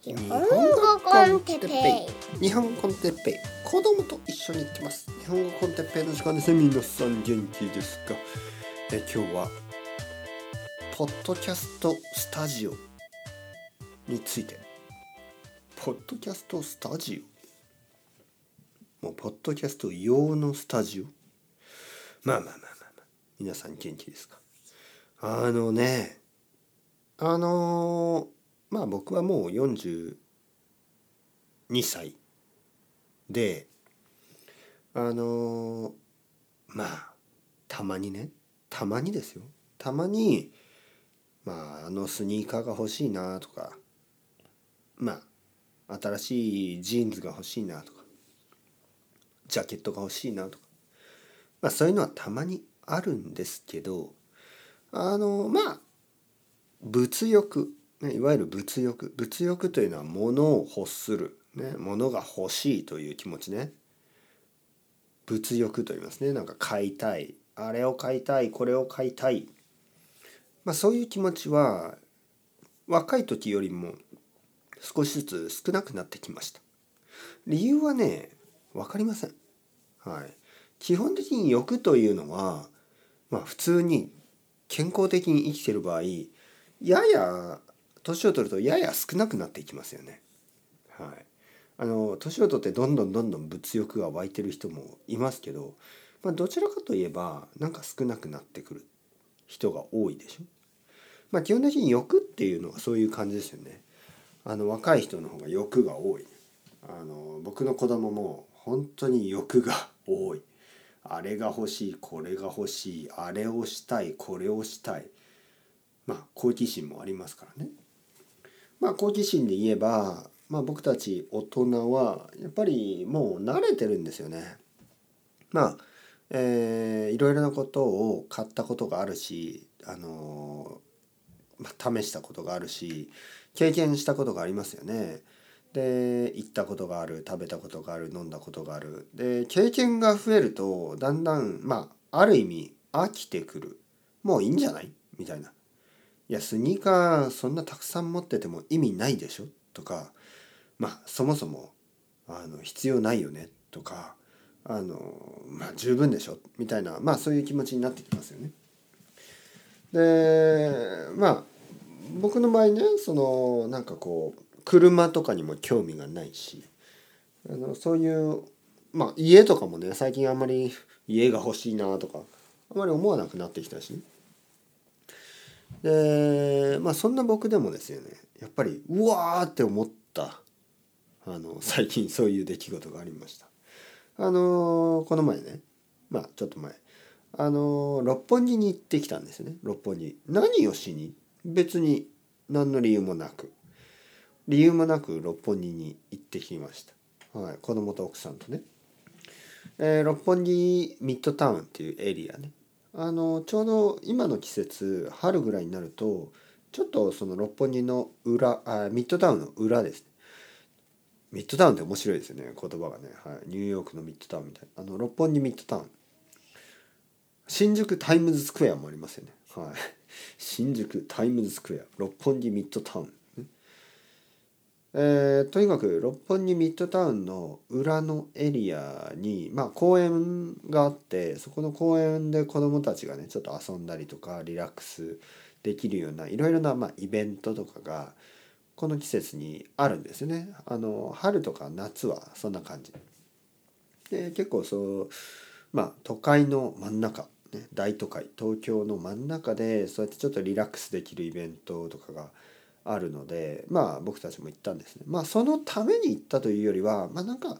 日本語コンテッペイ。日本語コンテッペイ。子供と一緒に行きます。日本語コンテッペイの時間ですね。皆さん元気ですか？え今日はポッドキャストスタジオについて。ポッドキャストスタジオ？もうポッドキャスト用のスタジオ？まあまあまあまあまあ。皆さん元気ですか？あのねあのまあ僕はもう42歳であのまあたまにねたまにですよ。たまにまああのスニーカーが欲しいなとかまあ新しいジーンズが欲しいなとかジャケットが欲しいなとかまあそういうのはたまにあるんですけどあのまあ物欲ね、いわゆる物欲。物欲というのは物を欲する、ね、物が欲しいという気持ちね。物欲と言いますね。なんか買いたい。あれを買いたい。これを買いたい、まあ、そういう気持ちは若い時よりも少しずつ少なくなってきました。理由はね分かりません。はい。基本的に欲というのはまあ普通に健康的に生きてる場合やや年を取るとやや少なくなっていきますよね。はい、あの年を取ってどんどんどんどん物欲が湧いてる人もいますけど、まあ、どちらかといえばなんか少なくなってくる人が多いでしょ。まあ、基本的に欲っていうのはそういう感じですよね。あの若い人の方が欲が多い。あの僕の子供も本当に欲が多い。あれが欲しいこれが欲しいあれをしたいこれをしたいまあ好奇心もありますからね。まあ好奇心で言えば、まあ、僕たち大人はやっぱりもう慣れてるんですよね。まあ、えー、いろいろなことを買ったことがあるし、あのまあ、試したことがあるし経験したことがありますよね。で行ったことがある食べたことがある飲んだことがあるで経験が増えるとだんだんまあある意味飽きてくるもういいんじゃない？みたいないやスニーカーそんなたくさん持ってても意味ないでしょ？とかまあそもそもあの必要ないよね？とかあのまあ十分でしょ？みたいなまあそういう気持ちになってきますよね。でまあ僕の場合ねそのなんかこう車とかにも興味がないしあのそういうまあ家とかもね最近あんまり家が欲しいなとかあんまり思わなくなってきたしね。でまあそんな僕でもですよねやっぱりうわーって思ったあの 最近そういう出来事がありました。あのこの前ねまあちょっと前あの六本木に行ってきたんですね六本木。何をしに？別に何の理由もなく理由もなく六本木に行ってきました。はい、子供と奥さんとね。えー、六本木ミッドタウンっていうエリアねあのちょうど今の季節春ぐらいになるとちょっとその六本木の裏あミッドタウンの裏です。ねミッドタウンって面白いですよね言葉がね、はい、ニューヨークのミッドタウンみたいな。あの六本木ミッドタウン。新宿タイムズスクエアもありますよね。はい。新宿タイムズスクエア。六本木ミッドタウン。えー、とにかく六本木ミッドタウンの裏のエリアに、まあ、公園があってそこの公園で子どもたちがねちょっと遊んだりとかリラックスできるようないろいろな、まあ、イベントとかがこの季節にあるんですよね。あの春とか夏はそんな感じ。で結構そうまあ都会の真ん中、ね、大都会東京の真ん中でそうやってちょっとリラックスできるイベントとかがあるのでまあ僕たちも行ったんですね。まあそのために行ったというよりはまあなんか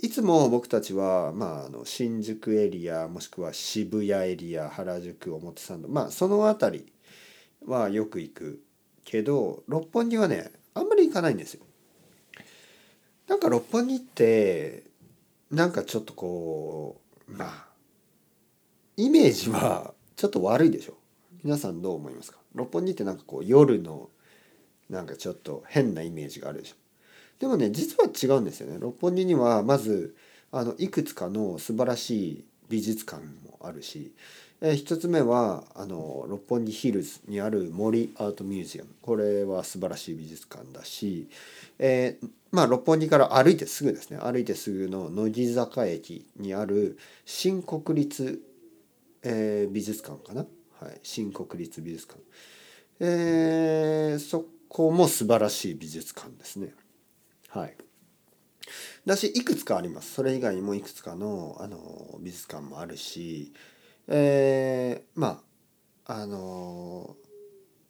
いつも僕たちは、まあ、あの新宿エリアもしくは渋谷エリア原宿表参道まあその辺りはよく行くけど六本木はねあんまり行かないんですよ。なんか六本木ってなんかちょっとこうまあイメージはちょっと悪いでしょ皆さんどう思いますか？六本木ってなんかこう夜のなんかちょっと変なイメージがあるでしょ。でもね実は違うんですよね。六本木にはまずあのいくつかの素晴らしい美術館もあるし、えー、1つ目はあの六本木ヒルズにある森アートミュージアム。これは素晴らしい美術館だし、えー、まあ六本木から歩いてすぐですね。歩いてすぐの乃木坂駅にある新国立、えー、美術館かな、はい、新国立美術館、えー、そこも素晴らしい美術館ですね。はい。だしいくつかあります。それ以外にもいくつかのあの美術館もあるしえー、まああの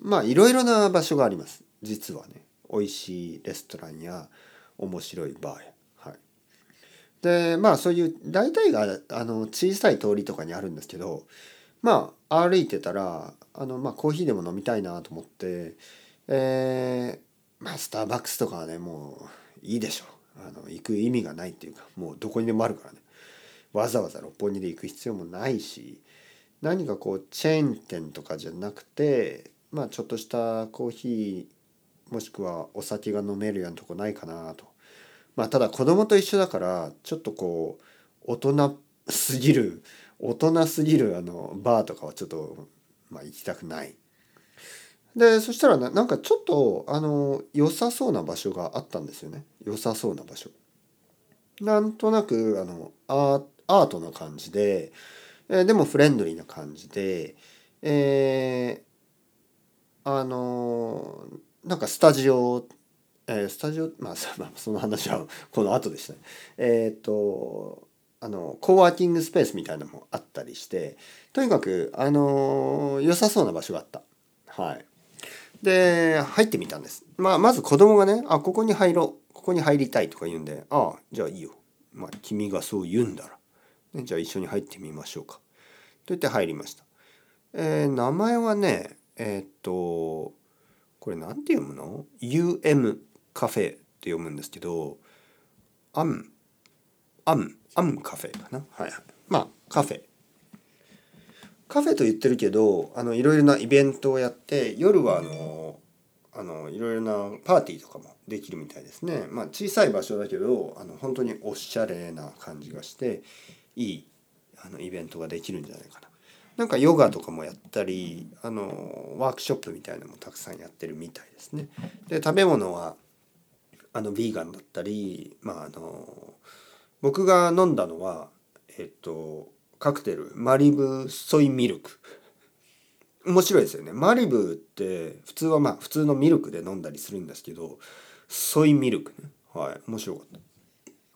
まあいろいろな場所があります。実はね。美味しいレストランや面白いバーや。はい、でまあそういう大体があの小さい通りとかにあるんですけどまあ歩いてたらあの、まあ、コーヒーでも飲みたいなと思ってえー、まあスターバックスとかはねもういいでしょあの行く意味がないっていうかもうどこにでもあるからねわざわざ六本木で行く必要もないし何かこうチェーン店とかじゃなくてまあちょっとしたコーヒーもしくはお酒が飲めるようなとこないかなと。まあただ子供と一緒だからちょっとこう大人すぎる大人すぎるあのバーとかはちょっと、まあ、行きたくない。でそしたらななんかちょっとあの良さそうな場所があったんですよね良さそうな場所。なんとなくあのアートな感じでえー、でもフレンドリーな感じで、えー、あの、なんかスタジオ、えー、スタジオ、まあ、その話はこの後でしたね。えっ、と、あの、コーワーキングスペースみたいなのもあったりして、とにかく、あの良さそうな場所があった。はい。で、入ってみたんです。まあ、まず子供がね、あ、ここに入ろう。ここに入りたいとか言うんで、ああ、じゃあいいよ。まあ、君がそう言うんだら。じゃあ一緒に入ってみましょうか。と言って入りました。えー、名前はね、えー、っと、これ何て読むの ?UM カフェって読むんですけど、アン、アン、アンカフェかな。はい。まあ、カフェ。カフェと言ってるけど、あの、いろいろなイベントをやって、夜はあの、あの、いろいろなパーティーとかもできるみたいですね。まあ、小さい場所だけど、あの、本当におしゃれな感じがして、いいあのイベントができるんじゃないかな。なんかヨガとかもやったりあのワークショップみたいなのもたくさんやってるみたいですね。で食べ物はあのビーガンだったりまああの僕が飲んだのはえっとカクテルマリブソイミルク面白いですよねマリブって普通はまあ普通のミルクで飲んだりするんですけどソイミルクねはい面白かった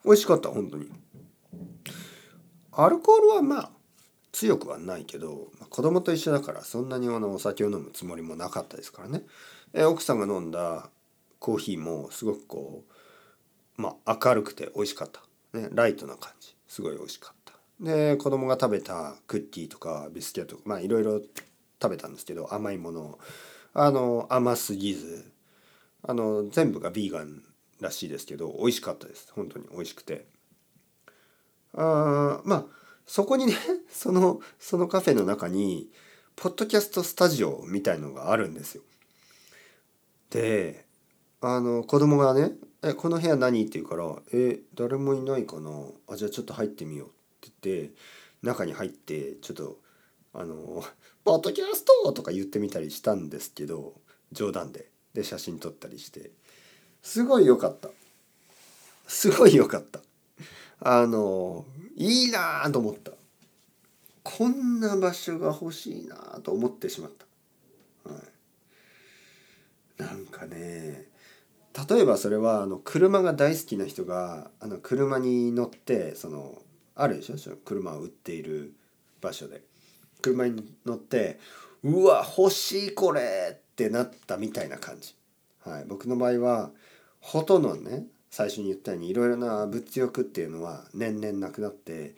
美味しかった本当にアルコールはまあ強くはないけど、まあ、子供と一緒だからそんなにあのお酒を飲むつもりもなかったですからね。え奥さんが飲んだコーヒーもすごくこう、まあ、明るくて美味しかった。ね、ライトな感じ。すごい美味しかった。で子供が食べたクッキーとかビスケットとかまあいろいろ食べたんですけど甘いものあの甘すぎずあの全部がビーガンらしいですけど美味しかったです本当に美味しくてあまあそこにね そのそのカフェの中にポッドキャストスタジオみたいのがあるんですよ。であの子供がね「えこの部屋何?」って言うから「え誰もいないかなあじゃあちょっと入ってみよう」言って中に入ってちょっとあの「ポッドキャスト!」とか言ってみたりしたんですけど冗談で。で写真撮ったりして。すごい良かった。すごい良かった。あのいいなと思った。こんな場所が欲しいなと思ってしまった、はい、なんかね例えばそれはあの車が大好きな人があの車に乗ってそのあるでしょ？車を売っている場所で。車に乗って「うわ欲しいこれ!」ってなったみたいな感じ、はい、僕の場合はほとんどね最初に言ったようにいろいろな物欲っていうのは年々なくなって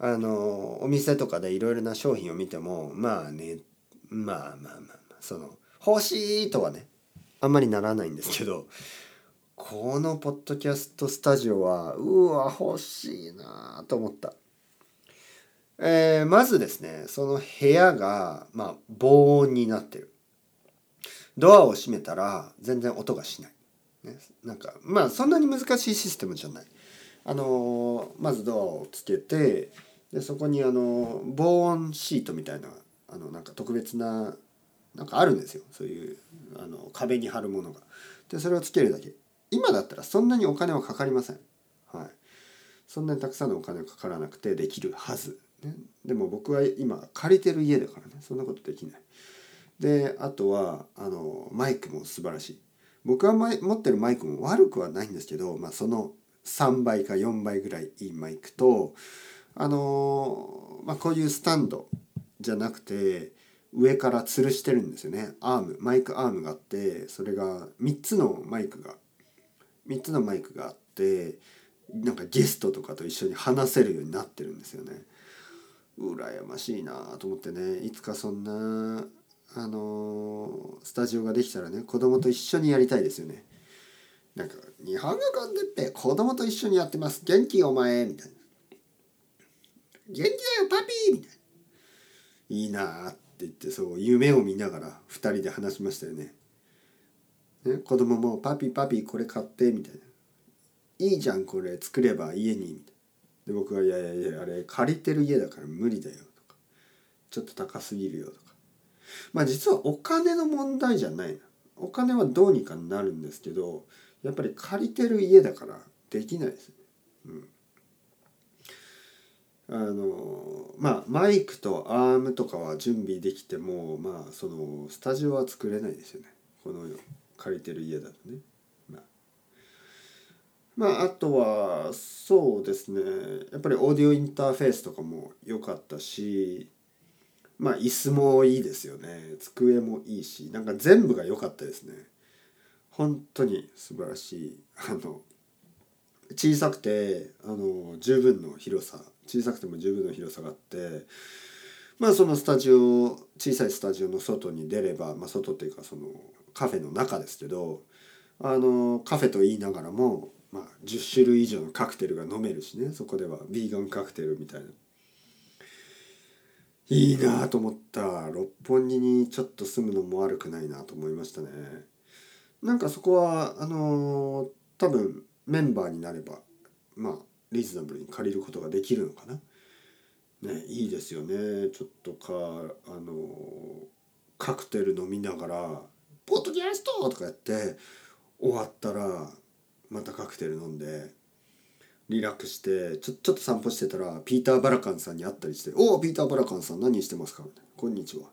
あのお店とかでいろいろな商品を見てもまあねまあまあまあまあその欲しいとはねあんまりならないんですけどこのポッドキャストスタジオはうわ欲しいなと思った。えー、まずですねその部屋がまあ防音になってる。ドアを閉めたら全然音がしない。ね、なんかまあそんなに難しいシステムじゃない。あのまずドアをつけて、でそこにあの防音シートみたいなあのなんか特別ななんかあるんですよそういうあの壁に貼るものが。でそれをつけるだけ今だったらそんなにお金はかかりません。はい、そんなにたくさんのお金がかからなくてできるはず。ね、でも僕は今借りてる家だからねそんなことできない。であとはあのマイクも素晴らしい。僕が持ってるマイクも悪くはないんですけど、まあ、その3倍か4倍ぐらいいいマイクとあのまあ、こういうスタンドじゃなくて上から吊るしてるんですよねアームマイクアームがあってそれが3つのマイクが3つのマイクがあってなんかゲストとかと一緒に話せるようになってるんですよね。羨ましいなと思ってねいつかそんなあのスタジオができたらね子供と一緒にやりたいですよね。なんか「日本語コンテッペ子供と一緒にやってます元気お前」みたいな「元気だよパピー」みたいな「いいな」って言ってそう夢を見ながら2人で話しましたよね。ね子供も「パピパピこれ買って」みたいな「いいじゃんこれ作れば家に」みたいな。で僕が「いやいやいやあれ借りてる家だから無理だよ」とか「ちょっと高すぎるよ」とか。まあ実はお金の問題じゃないなお金はどうにかなるんですけどやっぱり借りてる家だからできないですね。うん。あのまあマイクとアームとかは準備できてもまあそのスタジオは作れないですよね。この借りてる家だとね。まあ、あ、あとはそうですね。やっぱりオーディオインターフェースとかも良かったしまあ椅子もいいですよね。机もいいしなんか全部が良かったですね。本当に素晴らしい。あの小さくてあの十分の広さ。小さくても十分の広さがあってまあそのスタジオ小さいスタジオの外に出れば、まあ、外っていうかそのカフェの中ですけどあのカフェと言いながらも、まあ、10種類以上のカクテルが飲めるしねそこではビーガンカクテルみたいな。いいなと思った六本木にちょっと住むのも悪くないなと思いましたね。なんかそこはあのー、多分メンバーになればまあリーズナブルに借りることができるのかな。ねいいですよねちょっとかあの、カクテル飲みながら「ポッドキャスト!」とかやって終わったらまたカクテル飲んでリラックスしてちょちょっと散歩してたらピーター・バラカンさんに会ったりして「おおピーター・バラカンさん何してますか?」みたいなこんにちは」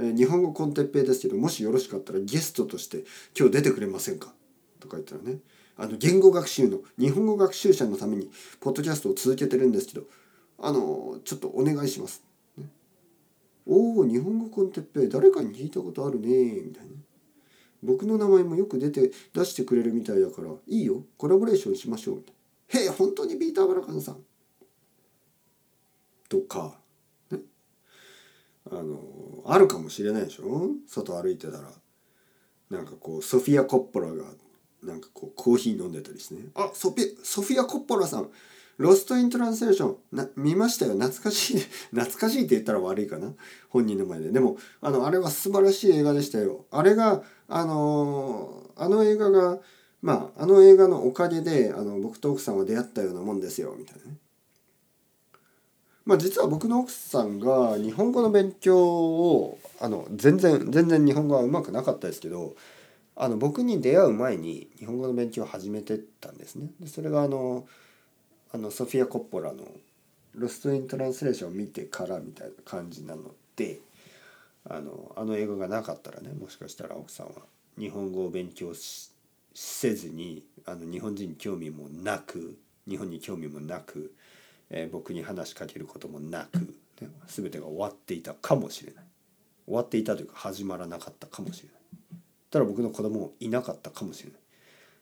え日本語コンテッペイですけどもしよろしかったらゲストとして今日出てくれませんか?」とか言ったらねあの言語学習の日本語学習者のためにポッドキャストを続けてるんですけどあのちょっとお願いします。ね、おお日本語コンテッペイ誰かに聞いたことあるねみたいな。僕の名前もよく出て出してくれるみたいだからいいよコラボレーションしましょう。へえ本当にピーター・バラカンさん？とかね。あのあるかもしれないでしょ？外歩いてたら。なんかこうソフィア・コッポラがなんかこうコーヒー飲んでたりしてね。あソフィソフィア・コッポラさん。ロスト・イン・トランスレーション。な見ましたよ。懐かしい。懐かしいって言ったら悪いかな。本人の前で。でもあのあれは素晴らしい映画でしたよ。あれがあのあの映画がまああの映画のおかげであの僕と奥さんは出会ったようなもんですよ。みたいなね。まあ、実は僕の奥さんが日本語の勉強をあの全然全然日本語はうまくなかったですけどあの僕に出会う前に日本語の勉強を始めてたんですね。でそれがあのあのソフィア・コッポラの「ロスト・イン・トランスレーション」を見てからみたいな感じなのであのあの映画がなかったらねもしかしたら奥さんは日本語を勉強せずにあの日本人に興味もなく日本に興味もなくえー、僕に話しかけることもなく、ね、全てが終わっていたかもしれない。終わっていたというか始まらなかったかもしれない。ただ僕の子供もいなかったかもしれない。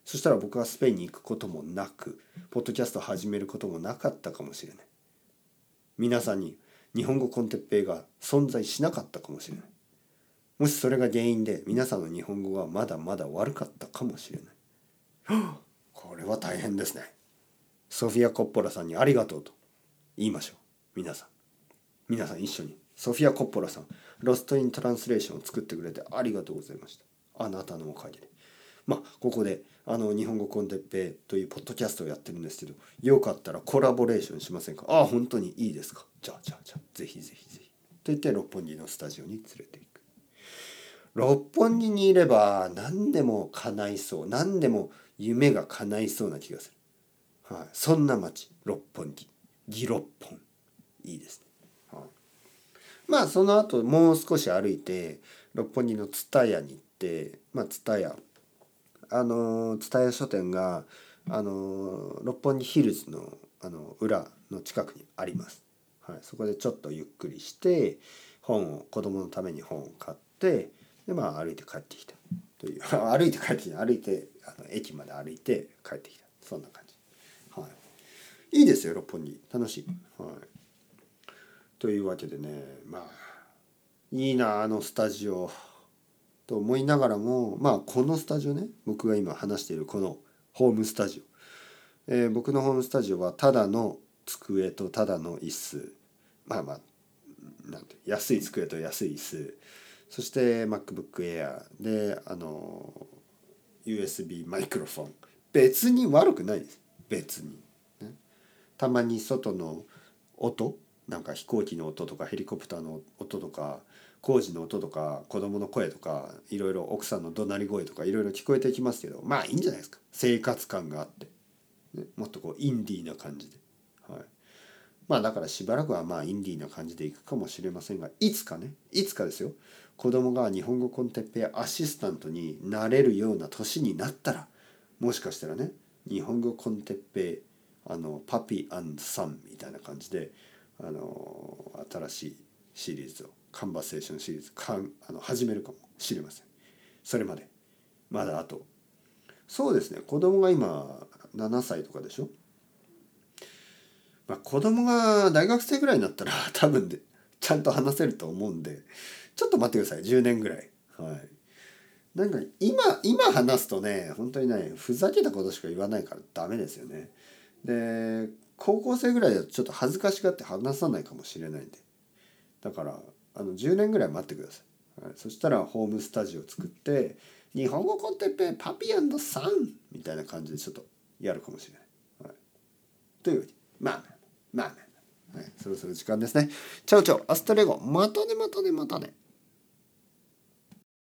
そしたら僕はスペインに行くこともなくポッドキャスト始めることもなかったかもしれない。皆さんに日本語コンテッペイが存在しなかったかもしれない。もしそれが原因で皆さんの日本語がまだまだ悪かったかもしれない。これは大変ですね。ソフィア・コッポラさんにありがとうと言いましょう。皆さん。皆さん一緒に。ソフィア・コッポラさんロスト・イン・トランスレーションを作ってくれてありがとうございました。あなたのおかげで。まあここであの日本語コンテッペイというポッドキャストをやってるんですけどよかったらコラボレーションしませんか？ああ本当にいいですか？じゃあじゃあじゃあぜひぜひぜひ。と言って六本木のスタジオに連れていく。六本木にいれば何でも叶いそう何でも夢が叶いそうな気がする、はい、そんな街六本木。ギロッポン。いいですね、はい、まあその後もう少し歩いて六本木の蔦屋に行ってまあ蔦屋あの蔦屋書店があの六本木ヒルズのあの裏の近くにあります、はい、そこでちょっとゆっくりして本を子供のために本を買ってでまあ歩いて帰ってきた。という。歩いて帰ってきた。歩いてあの駅まで歩いて帰ってきた。そんな感じ。はい。いいですよ六本木。楽しい。はい。というわけでねまあいいなあのスタジオ。と思いながらもまあこのスタジオね僕が今話しているこのホームスタジオ、えー、僕のホームスタジオはただの机とただの椅子。まあまあなんて安い机と安い椅子。そして MacBook Air であの USB マイクロフォン。別に悪くないです。別に、ね、たまに外の音なんか飛行機の音とかヘリコプターの音とか工事の音とか子供の声とかいろいろ奥さんの怒鳴り声とかいろいろ聞こえてきますけどまあいいんじゃないですか。生活感があって、ね、もっとこうインディーな感じで、はい、まあだからしばらくはまあインディーな感じでいくかもしれませんがいつかねいつかですよ。子供が日本語コンテッペアシスタントになれるような年になったらもしかしたらね日本語コンテッペあのパピーサンみたいな感じであの新しいシリーズをカンバセーションシリーズかんあの始めるかもしれません。それまで。まだあと。そうですね。子供が今7歳とかでしょ？まあ子供が大学生ぐらいになったら 多分でちゃんと話せると思うんでちょっと待ってください。10年ぐらい。はい。なんか今今話すとね本当にねふざけたことしか言わないからダメですよね。で高校生ぐらいだとちょっと恥ずかしがって話さないかもしれないんで。だからあの10年ぐらい待ってください、はい、そしたらホームスタジオ作って日本語コンテッペパピアンドさんみたいな感じでちょっとやるかもしれない、はい、というわけ。でまあまあまあまあ、はい、そろそろ時間ですね。チャオチャオアストレゴ。またねまたねまたね。